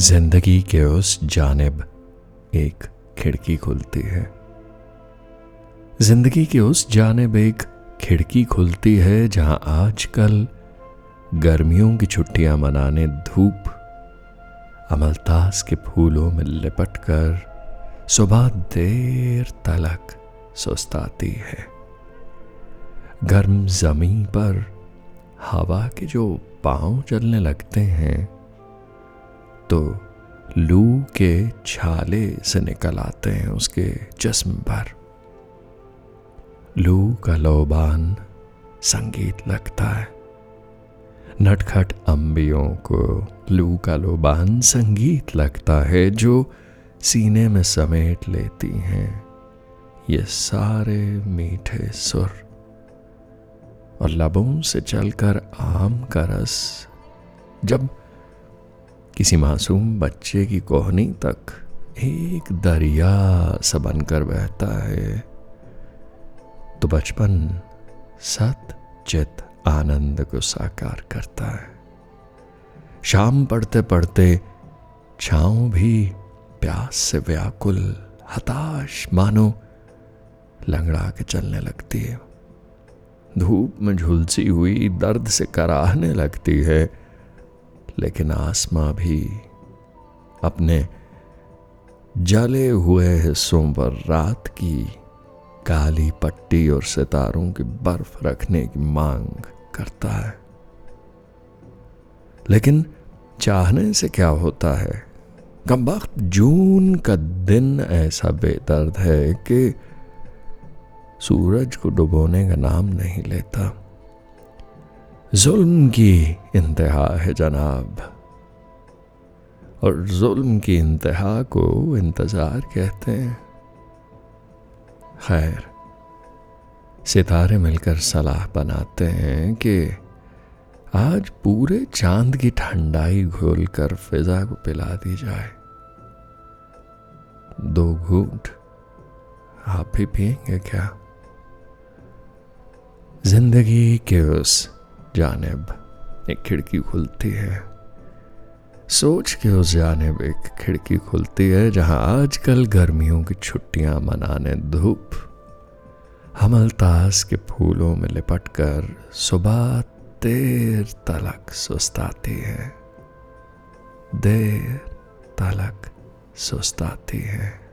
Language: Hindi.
ज़िंदगी के उस जानब एक खिड़की खुलती है। ज़िंदगी के उस जानब एक खिड़की खुलती है जहाँ आजकल गर्मियों की छुट्टियाँ मनाने धूप, अमलतास के फूलों में लिपट कर सुबह देर तलक सुस्ताती है। गर्म ज़मीन पर हवा के जो पाँव चलने लगते हैं तो लू के छाले से निकल आते हैं उसके जस्म पर। लू का लोबान संगीत लगता है। नटखट अंबियों को लू का लोबान संगीत लगता है जो सीने में समेट लेती हैं। ये सारे मीठे सुर और लबों से चलकर आम का रस जब किसी मासूम बच्चे की कोहनी तक एक दरिया सा बनकर बहता है। तो बचपन सत चित आनंद को साकार करता है। शाम पढ़ते पढ़ते छाँव भी प्यास से व्याकुल, हताश मानो लंगड़ा के चलने लगती है। धूप में झुलसी हुई, दर्द से कराहने लगती है। लेकिन आसमां भी अपने जले हुए हिस्सों पर रात की काली पट्टी और सितारों की बर्फ़ रखने की मांग करता है। लेकिन चाहने से क्या होता है? कम वक्त जून का दिन ऐसा बेदर्द है कि सूरज को डुबोने का नाम नहीं लेता। जुल्म की इंतहा है जनाब और जुल्म की इंतहा को इंतज़ार कहते हैं खैर सितारे मिलकर सलाह बनाते हैं कि आज पूरे चाँद की ठंडाई घोल कर फिजा को पिला दी जाए दो घूट आप भी पिएँगे क्या ज़िंदगी के उस जानब, एक खिड़की खुलती है। सोच के उस जानब एक खिड़की खुलती है, जहाँ आजकल गर्मियों की छुट्टियाँ मनाने धूप हमलतास के फूलों में लिपट कर सुबह देर तलक सुस्ताती है। देर तलक सुस्ताती है।